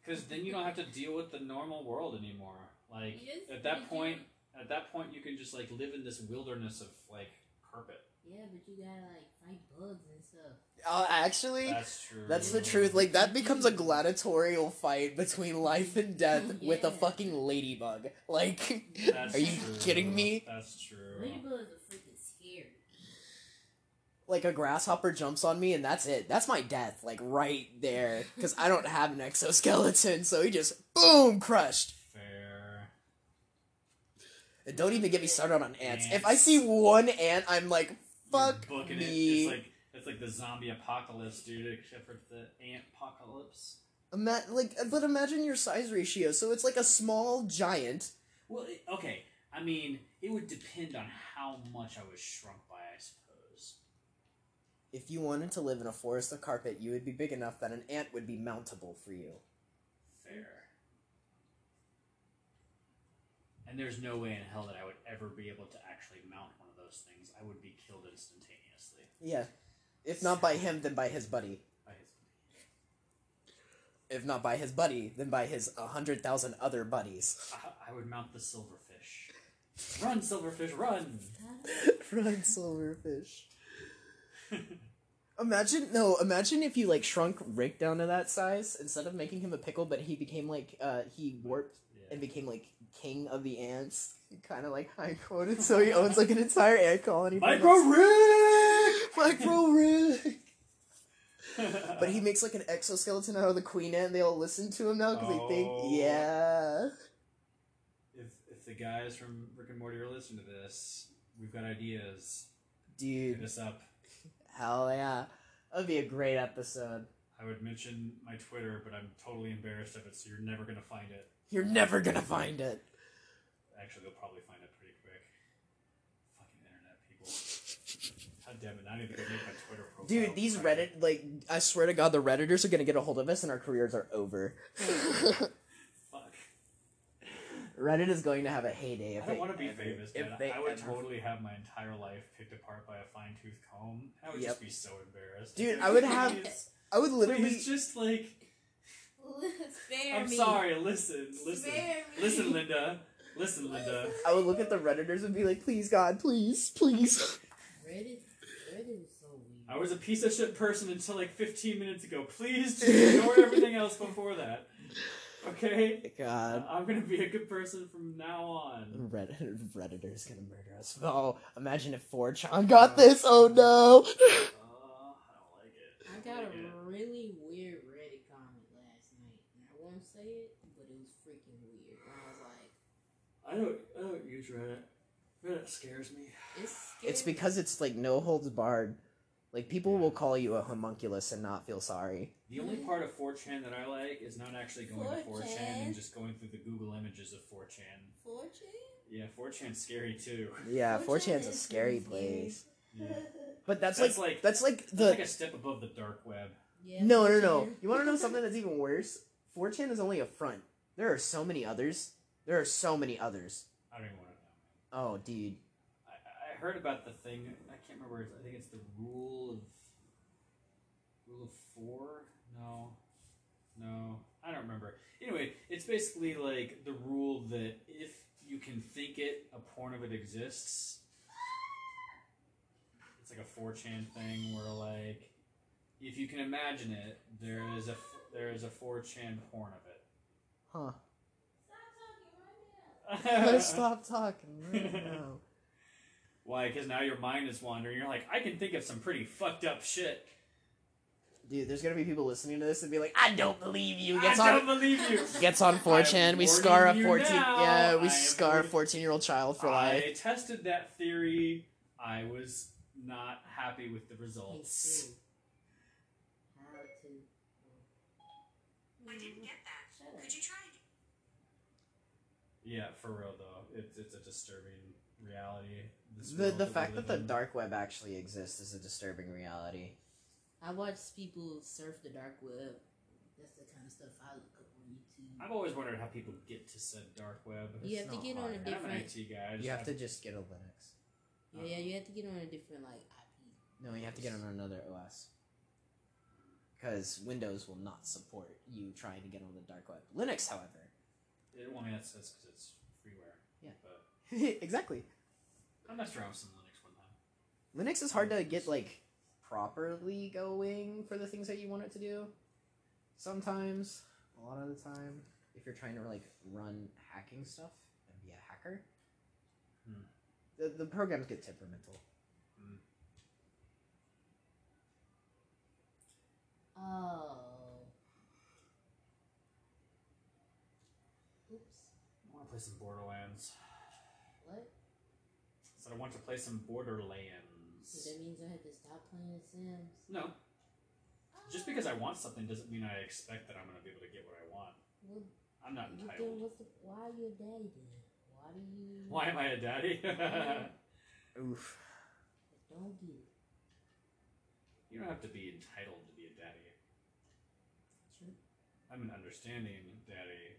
Because then you don't have to deal with the normal world anymore. Like You just- at you that just- point, at that point, you can just like live in this wilderness of like carpet. Yeah, but you gotta like fight bugs and stuff. Uh, actually, That's true. that's the truth. Like that becomes a gladiatorial fight between life and death with a fucking ladybug. Like, That's are you true. kidding me? That's true. Ladybugs are freaking scary. Like a grasshopper jumps on me and that's it. That's my death. Like right there, because I don't have an exoskeleton. So he just boom crushed. Fair. And don't even get me started on ants. If I see one ant, I'm like, You're fuck me. It. It's like it's like the zombie apocalypse, dude. Except for the ant apocalypse. Ima- like, but imagine your size ratio. So it's like a small giant. Well, okay. I mean, it would depend on how much I was shrunk by, I suppose. If you wanted to live in a forest of carpet, you would be big enough that an ant would be mountable for you. Fair. And there's no way in hell that I would ever be able to actually mount one those things. I would be killed instantaneously. Yeah. If not by him, then by his buddy. By his If not by his buddy, then by his a hundred thousand other buddies. I, I would mount the silverfish. Run, silverfish, run! Run, silverfish. Imagine no. Imagine if you like shrunk Rick down to that size instead of making him a pickle, but he became like uh he warped Yeah. and became like king of the ants, kind of like high quoted. So he owns like an entire ant colony. Micro. Rick! Micro Rick. But he makes like an exoskeleton out of the queen ant. and They all listen to him now because they Oh. think, yeah. If, if the guys from Rick and Morty are listening to this, we've got ideas. Hit Dude, us up. hell yeah. That'd be a great episode. I would mention my Twitter, but I'm totally embarrassed of it, so you're never gonna find it. You're never gonna find it. Actually, they'll probably find it pretty quick. Fucking internet people. God damn it! Now I need to go make my Twitter profile. Dude, these private. Reddit, like, I swear to God, the Redditors are gonna get a hold of us and our careers are over. Fuck. Reddit is going to have a heyday if I don't want to be ever- famous, if man. they I would ever- totally have my entire life picked apart by a fine tooth comb. I would Yep. just be so embarrassed. Dude, I would have- I would literally. please, just like. Spare I'm me. sorry. Listen, listen, Spare me. listen, Linda. Listen, Linda. I would look at the Redditors and be like, please, God, please, please. Reddit, Reddit is so weird. I was a piece of shit person until like 15 minutes ago. Please just ignore everything else before that. Okay? God. I'm gonna be a good person from now on. Reddit, Redditors gonna murder us. Oh, imagine if 4chan got this. Oh no. Uh, I don't like it. I don't got like a it. really I don't. I don't use Reddit. Reddit scares me. It's It's because it's like no holds barred. Like people will call you a homunculus and not feel sorry. The only part of 4chan that I like is not actually going to 4chan 4chan? and just going through the Google images of 4chan. Fortune? Yeah, 4chan's scary too. Yeah, 4chan 4chan's a is scary scary. place. Yeah. But that's, That's like, like- that's like That's the like a step above the dark web. Yeah, no no no. You want to know something that's even worse? 4chan is only a front. There are so many others. There are so many others. I don't even want to know. Oh, dude. I, I heard about the thing. I can't remember. I think it's the rule of rule of four. No, no, I don't remember. Anyway, it's basically like the rule that if you can think it, a porn of it exists. It's like a 4chan thing where like if you can imagine it, there is a there is a 4chan porn of it. Huh. Let's stop talking right now. Why? Because now your mind is wandering. You're like, I can think of some pretty fucked up shit. Dude, there's gonna be people listening to this and be like, I don't believe you. I Gets don't on believe you. gets on 4chan. We scar a 14 now. Yeah, I we am scar a warning- 14 year old child for life. I tested that theory. I was not happy with the results. Siri. How to. I didn't get that. Could you try it? Yeah, for real though, it's it's a disturbing reality. This The world the we fact live that the in. dark web actually exists is a disturbing reality. I watch people surf the dark web. That's the kind of stuff I look up on YouTube. I've always wondered how people get to said dark web. You It's have to not get on a hard. I'm an different. IT guy. I just You have to just get a Linux. Yeah, yeah, you have to get on a different like IP. No, you have to get on another OS. Because Windows will not support you trying to get on the dark web. Linux, however. It, well, I mean, that's because it's freeware. Yeah. But exactly. I messed around with some Linux one time. Linux is hard to get like properly going for the things that you want it to do. Sometimes, a lot of the time, if you're trying to like run hacking stuff and be a hacker, Hmm. the the programs get temperamental. Oh. Oops. I want to play some Borderlands. What? So I want to play some Borderlands. So that means I have to stop playing The Sims. No, just because I want something doesn't mean I expect that I'm going to be able to get what I want. Well, I'm not entitled. then what's the, why are you a daddy then? Why do you? Why am I a daddy? Oof. Don't get it. you don't have to be entitled to be a daddy. True. I'm an understanding daddy and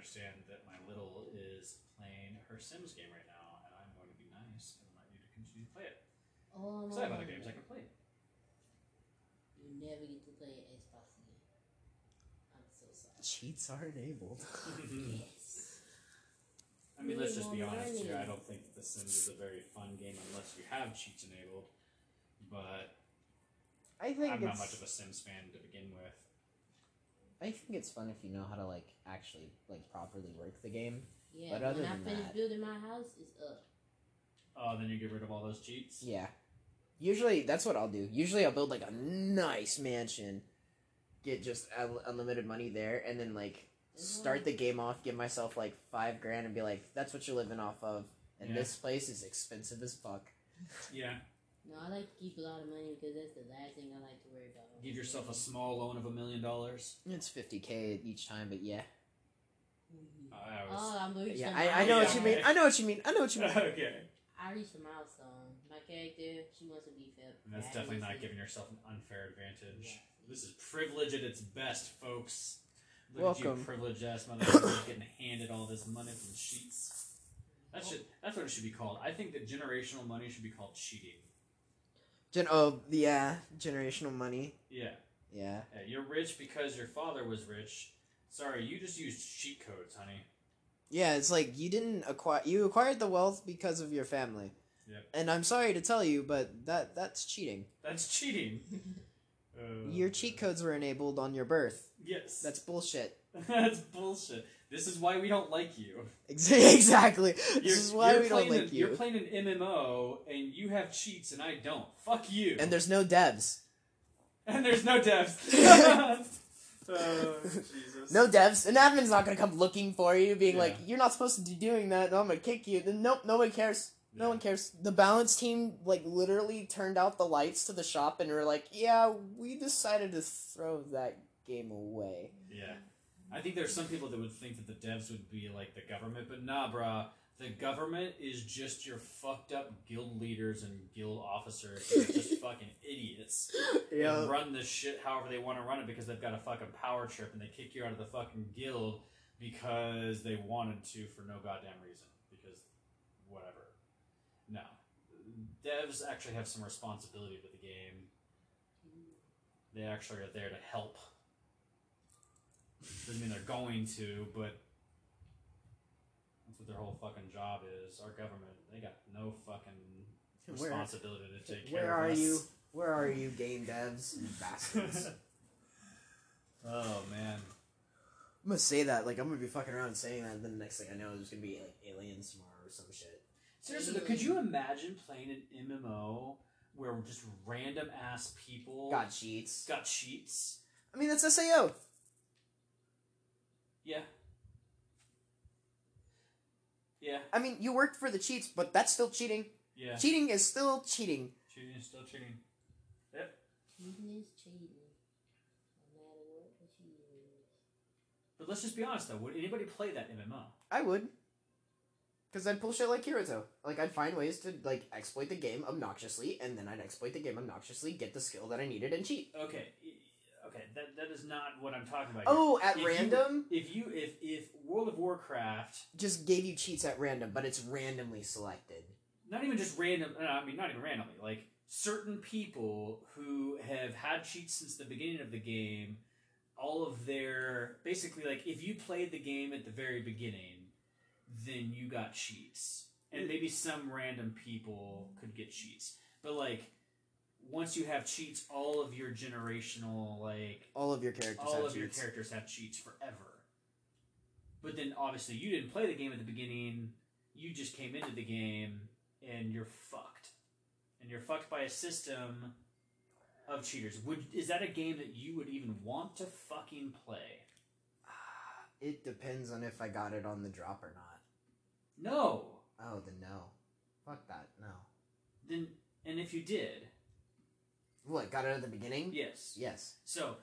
understand that my little is playing her Sims game right now, and I'm going to be nice and let you to continue to play it. Oh Because I have other games I can play. You never get to play Xbox again. I'm so sorry. Cheats are enabled. Yes. I mean, let's just be honest here. I don't think The Sims is a very fun game unless you have cheats enabled. But I think I'm not much of a Sims fan to begin with. I think it's fun if you know how to like actually like properly work the game. Yeah, But other when I than finish that- building my house, it's up. Oh, then you get rid of all those cheats. Yeah. Usually that's what I'll do. Usually I'll build like a nice mansion, get just un- unlimited money there, and then like start the game off, give myself like five grand, and be like, "That's what you're living off of." And Yeah. this place is expensive as fuck. Yeah. No, I like to keep a lot of money because that's the last thing I like to worry about. Give yourself a small loan of a million dollars. It's fifty k each time, but yeah, Mhm. I was. Oh, I'm reaching yeah. a I, I know what you mean. I know what you mean. I know what you mean. okay. I reached a milestone. My character, she wants to be fed. And that's definitely not giving yourself an unfair advantage. This is privilege at its best, folks. Look at Welcome. you privileged ass motherfuckers getting handed all this money from sheets. That should that's what it should be called. I think that generational money should be called cheating. Gen- oh yeah, generational money. Yeah. Yeah. yeah. You're rich because your father was rich. Sorry, you just used cheat codes, honey. Yeah, it's like you didn't acquire you acquired the wealth because of your family. Yep. And I'm sorry to tell you, but that that's cheating. That's cheating. Uh, Your cheat codes were enabled on your birth. Yes. That's bullshit. That's bullshit. This is why we don't like you. Ex- exactly. You're, This is why we don't like an- You're playing an MMO and you have cheats and I don't. Fuck you. And there's no devs. And there's no devs. Oh, Jesus. No devs. An admin's not gonna come looking for you, being like, "You're not supposed to be doing that. I'm gonna kick you." Then nope, nobody cares. No Yeah. one cares. The balance team like literally turned out the lights to the shop and were like, "Yeah, we decided to throw that game away." Yeah. I think there's some people that would think that the devs would be like the government, but nah, bruh. The government is just your fucked up guild leaders and guild officers that are just fucking idiots. And run this shit however they want to run it because they've got a fucking power trip and they kick you out of the fucking guild because they wanted to for no goddamn reason. Because whatever. No. Devs actually have some responsibility with the game. They actually are there to help. Doesn't mean they're going to, but that's what their whole fucking job is. Our government, they got no fucking Where, responsibility to take care where of are us. you? Where are you, game devs? You bastards. oh man. I'm gonna say that. Like I'm gonna be fucking around saying that, and then the next thing I know, there's gonna be like aliens tomorrow or some shit. Seriously, though, could you imagine playing an MMO where just random ass people Got cheats. got cheats? I mean, that's SAO. Yeah. Yeah. I mean, you worked for the cheats, but that's still cheating. Yeah. Cheating is still cheating. Cheating is still cheating. Yep. Cheating is cheating. No matter what the cheat is. But let's just be honest though, would anybody play that MMO? I would. Because I'd pull shit like Kirito. Like, I'd find ways to, like, exploit the game obnoxiously, and then I'd exploit the game obnoxiously, get the skill that I needed, and cheat. Okay. Y- Okay, that, that is not what I'm talking about. here. Oh, at If you- random? If you if if World of Warcraft, Just gave you cheats at random, but it's randomly selected. not even just random, no, I mean not even randomly, like certain people who have had cheats since the beginning of the game, all of their basically like if you played the game at the very beginning, then you got cheats, and maybe some random people could get cheats, but like. Once you have cheats, all of your generational like All of your characters all have of your cheats. characters have cheats forever. But then obviously you didn't play the game at the beginning. You just came into the game and you're fucked. And you're fucked by a system of cheaters. Would is that a game that you would even want to fucking play? Uh, it depends on if I got it on the drop or not. No. Oh, then no. Fuck that, no. Then and if you did, What, got it at the beginning? yes. Yes. So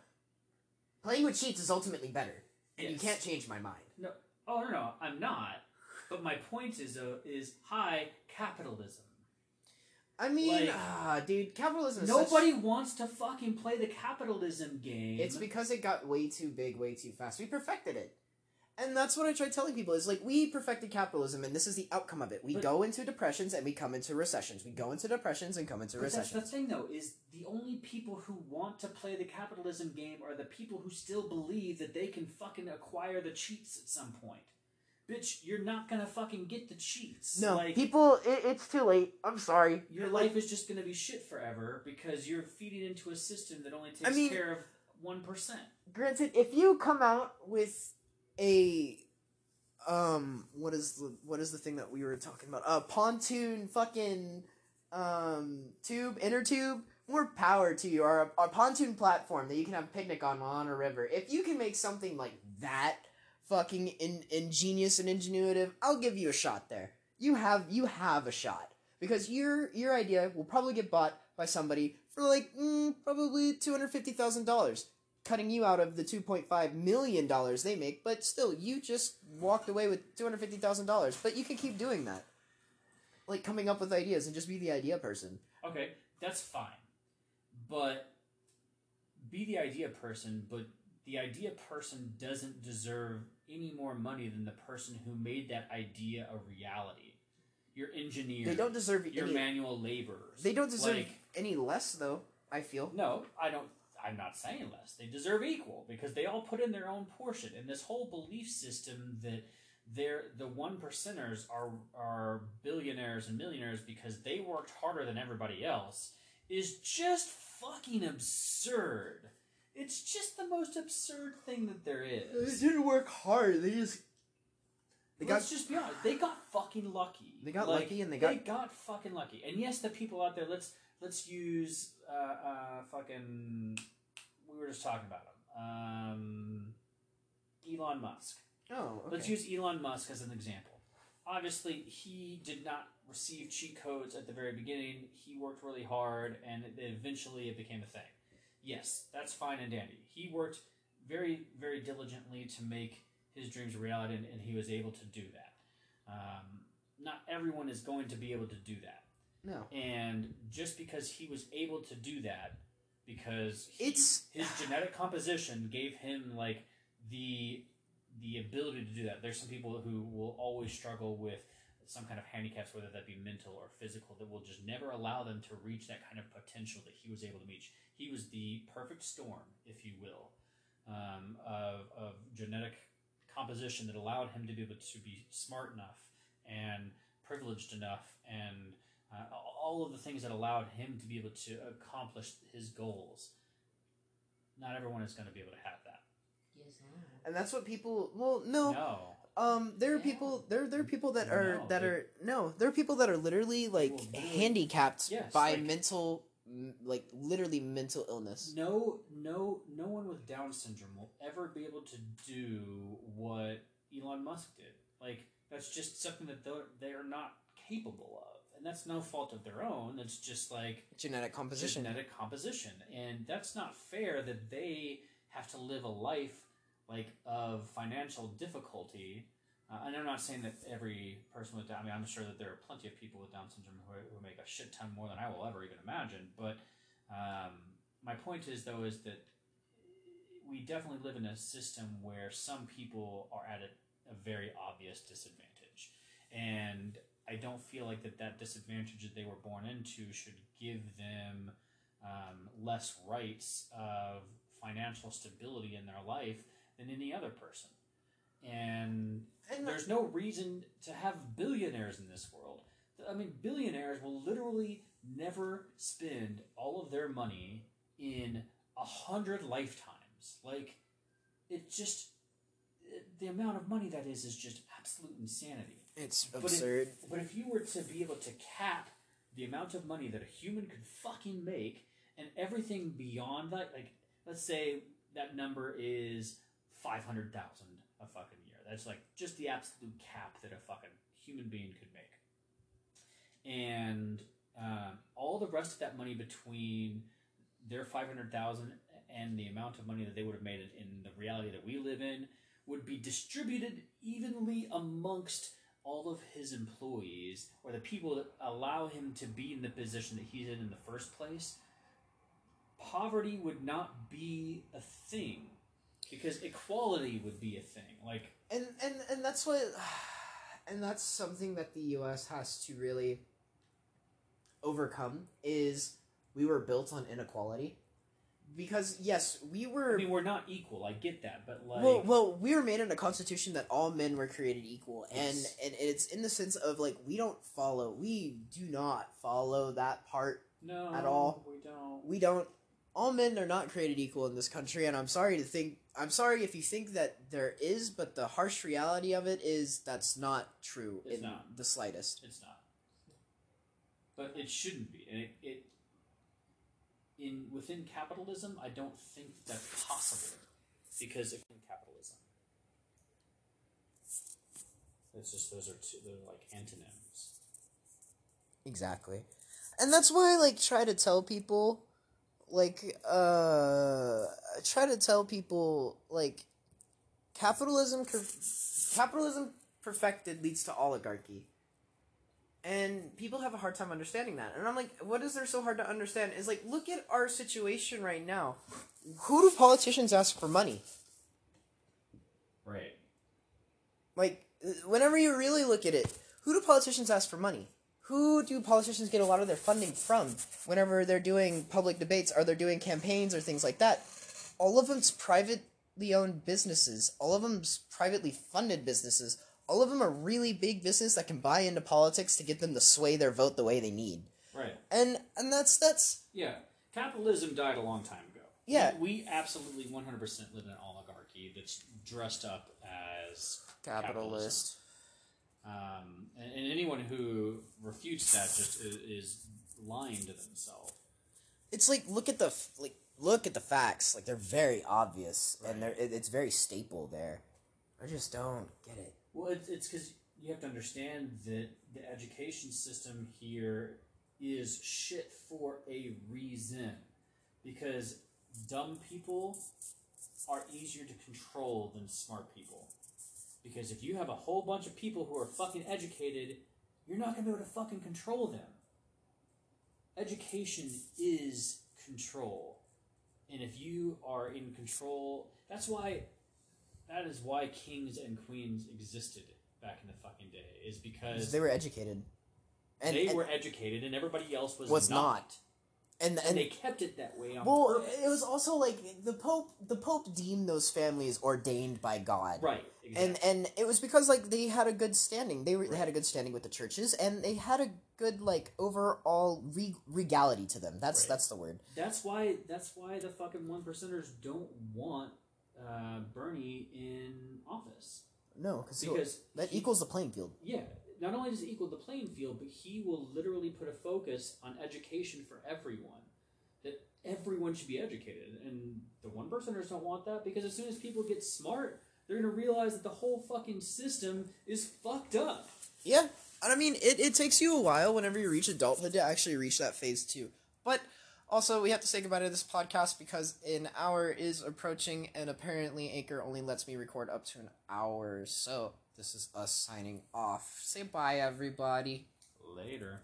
Playing with cheats is ultimately better, and you can't change my mind. No. Oh no no, I'm not. But my point is uh, is high capitalism. I mean, Like- ah, dude, capitalism is Nobody such- wants to fucking play the capitalism game. It's because it got way too big, way too fast. We perfected it. And that's what I try telling people is like we perfected capitalism and this is the outcome of it. We But- go into depressions and we come into recessions. We go into depressions and come into But that's the recessions. thing, though, is the only people who want to play the capitalism game are the people who still believe that they can fucking acquire the cheats at some point. Bitch, you're not gonna fucking get the cheats. No, like people, it, it's too late. I'm sorry. your life is just gonna be shit forever because you're feeding into a system that only takes I mean- care of one percent. Granted, if you come out with a um what is the what is the thing that we were talking about? A pontoon fucking um tube, inner tube, more power to you, or a, a pontoon platform that you can have a picnic on on a river. If you can make something like that fucking in, ingenious and ingenuitive, I'll give you a shot there. You have you have a shot. Because your your idea will probably get bought by somebody for like mm, probably two hundred fifty thousand dollars cutting you out of the $2.5 million they make, but still, you just walked away with $250,000. But you can keep doing that. Like, coming up with ideas and just be the idea person. Okay, that's fine. But be the idea person, but the idea person doesn't deserve any more money than the person who made that idea a reality. Your engineer, They don't deserve your any, manual laborers. They don't deserve Like, any less, though, I feel. no, I don't. I'm not saying less. They deserve equal because they all put in their own portion. And this whole belief system that they're the one percenters are are billionaires and millionaires because they worked harder than everybody else is just fucking absurd. It's just the most absurd thing that there is. They didn't work hard. They just. They got. let's just be honest. They got fucking lucky. They got Like, lucky and they got- They got fucking lucky. And yes, the people out there. Let's let's use uh, uh fucking. We were just talking about him. um, Elon Musk. Oh, okay. Let's use Elon Musk as an example. Obviously, he did not receive cheat codes at the very beginning. He worked really hard, and it, eventually it became a thing. Yes, that's fine and dandy. He worked very, very diligently to make his dreams a reality, and, and he was able to do that. Um, not everyone is going to be able to do that. no. And just because he was able to do that, because he, It's- his genetic composition gave him like the the ability to do that. There's some people who will always struggle with some kind of handicaps, whether that be mental or physical, that will just never allow them to reach that kind of potential that he was able to reach. He was the perfect storm, if you will, um, of, of genetic composition that allowed him to be able to be smart enough and privileged enough and uh, all of the things that allowed him to be able to accomplish his goals. Not everyone is going to be able to have that. Yes, And that's what people. Well, no. No. Um, there are Yeah. people. There, there are people that are No, that they- are no. There are people that are literally like will literally- handicapped Yes, by like- mental, like literally mental illness. No, no, no one with Down syndrome will ever be able to do what Elon Musk did. Like that's just something that they're they're not capable of, and that's no fault of their own. It's just like Genetic composition. genetic composition, and that's not fair that they have to live a life like of financial difficulty. Uh, and I'm not saying that every person with Down. I mean, I'm sure that there are plenty of people with Down syndrome who, who make a shit ton more than I will ever even imagine. But um, my point is, though, is that we definitely live in a system where some people are at a, a very obvious disadvantage, and I don't feel like that that disadvantage that they were born into should give them um, less rights of financial stability in their life than any other person. And And there's no reason to have billionaires in this world. I mean, billionaires will literally never spend all of their money in a hundred lifetimes. Like, it just the amount of money that is is just absolute insanity. It's But absurd. If, but if you were to be able to cap the amount of money that a human could fucking make, and everything beyond that, like let's say that number is five hundred thousand a fucking year. That's like just the absolute cap that a fucking human being could make. And um, all the rest of that money between their five hundred thousand and the amount of money that they would have made in the reality that we live in would be distributed evenly amongst all of his employees or the people that allow him to be in the position that he's in in the first place, poverty would not be a thing because equality would be a thing. Like, and and and that's what and that's something that the US has to really overcome is we were built on inequality because yes we were I mean, we're not equal. I get that, but like, well, well, we were made in a constitution that all men were created equal, and Yes. and it's in the sense of like we don't follow, we do not follow that part. no, at all. We don't. We don't. All men are not created equal in this country, and I'm sorry to think. I'm sorry if you think that there is, but the harsh reality of it is that's not true It's in not. the slightest. It's not. But it shouldn't be. And it, it in within capitalism, I don't think that's possible because in capitalism, it's just those are two. They're like antonyms. Exactly. And that's why I like try to tell people like uh I try to tell people like capitalism capitalism perfected leads to oligarchy. And people have a hard time understanding that. And I'm like, what is there so hard to understand? Is like look at our situation right now. Who do politicians ask for money? Right. Like, whenever you really look at it, who do politicians ask for money? Who do politicians get a lot of their funding from? Whenever they're doing public debates, or they're doing campaigns or things like that, all of them's privately owned businesses. All of them's privately funded businesses. All of them are really big business that can buy into politics to get them to sway their vote the way they need. Right. And and that's that's Yeah. Capitalism died a long time ago. Yeah. We, we absolutely 100% live in an oligarchy that's dressed up as capitalism. Um, and, and anyone who refutes that just is, is lying to themselves. it's like look at the like look at the facts, like they're very obvious, and they're it, it's very staple there. I just don't get it. Well, it's it's because you have to understand that the education system here is shit for a reason. Because dumb people are easier to control than smart people. Because if you have a whole bunch of people who are fucking educated, you're not gonna be able to fucking control them. Education is control. And if you are in control, that's why that is why kings and queens existed back in the fucking day is because they were educated, and they and, were educated and everybody else was, Was not. not. and, And, and they kept it that way on well, purpose. it was also like the pope. The pope deemed those families ordained by God, right. Exactly. and and it was because like they had a good standing. They were they had a good standing with the churches, and they had a good like overall re- regality to them. That's Right. that's the word. that's why that's why the fucking one percenters don't want uh, Bernie in office No, cause because that he- equals the playing field. yeah. Not only does it equal the playing field, but he will literally put a focus on education for everyone. That everyone should be educated, and the one percenters don't want that because as soon as people get smart, they're gonna realize that the whole fucking system is fucked up. Yeah, and I mean, it, it takes you a while whenever you reach adulthood to actually reach that phase too. But also, we have to say goodbye to this podcast because an hour is approaching, and apparently Anchor only lets me record up to an hour. So this is us signing off. Say bye, everybody. Later.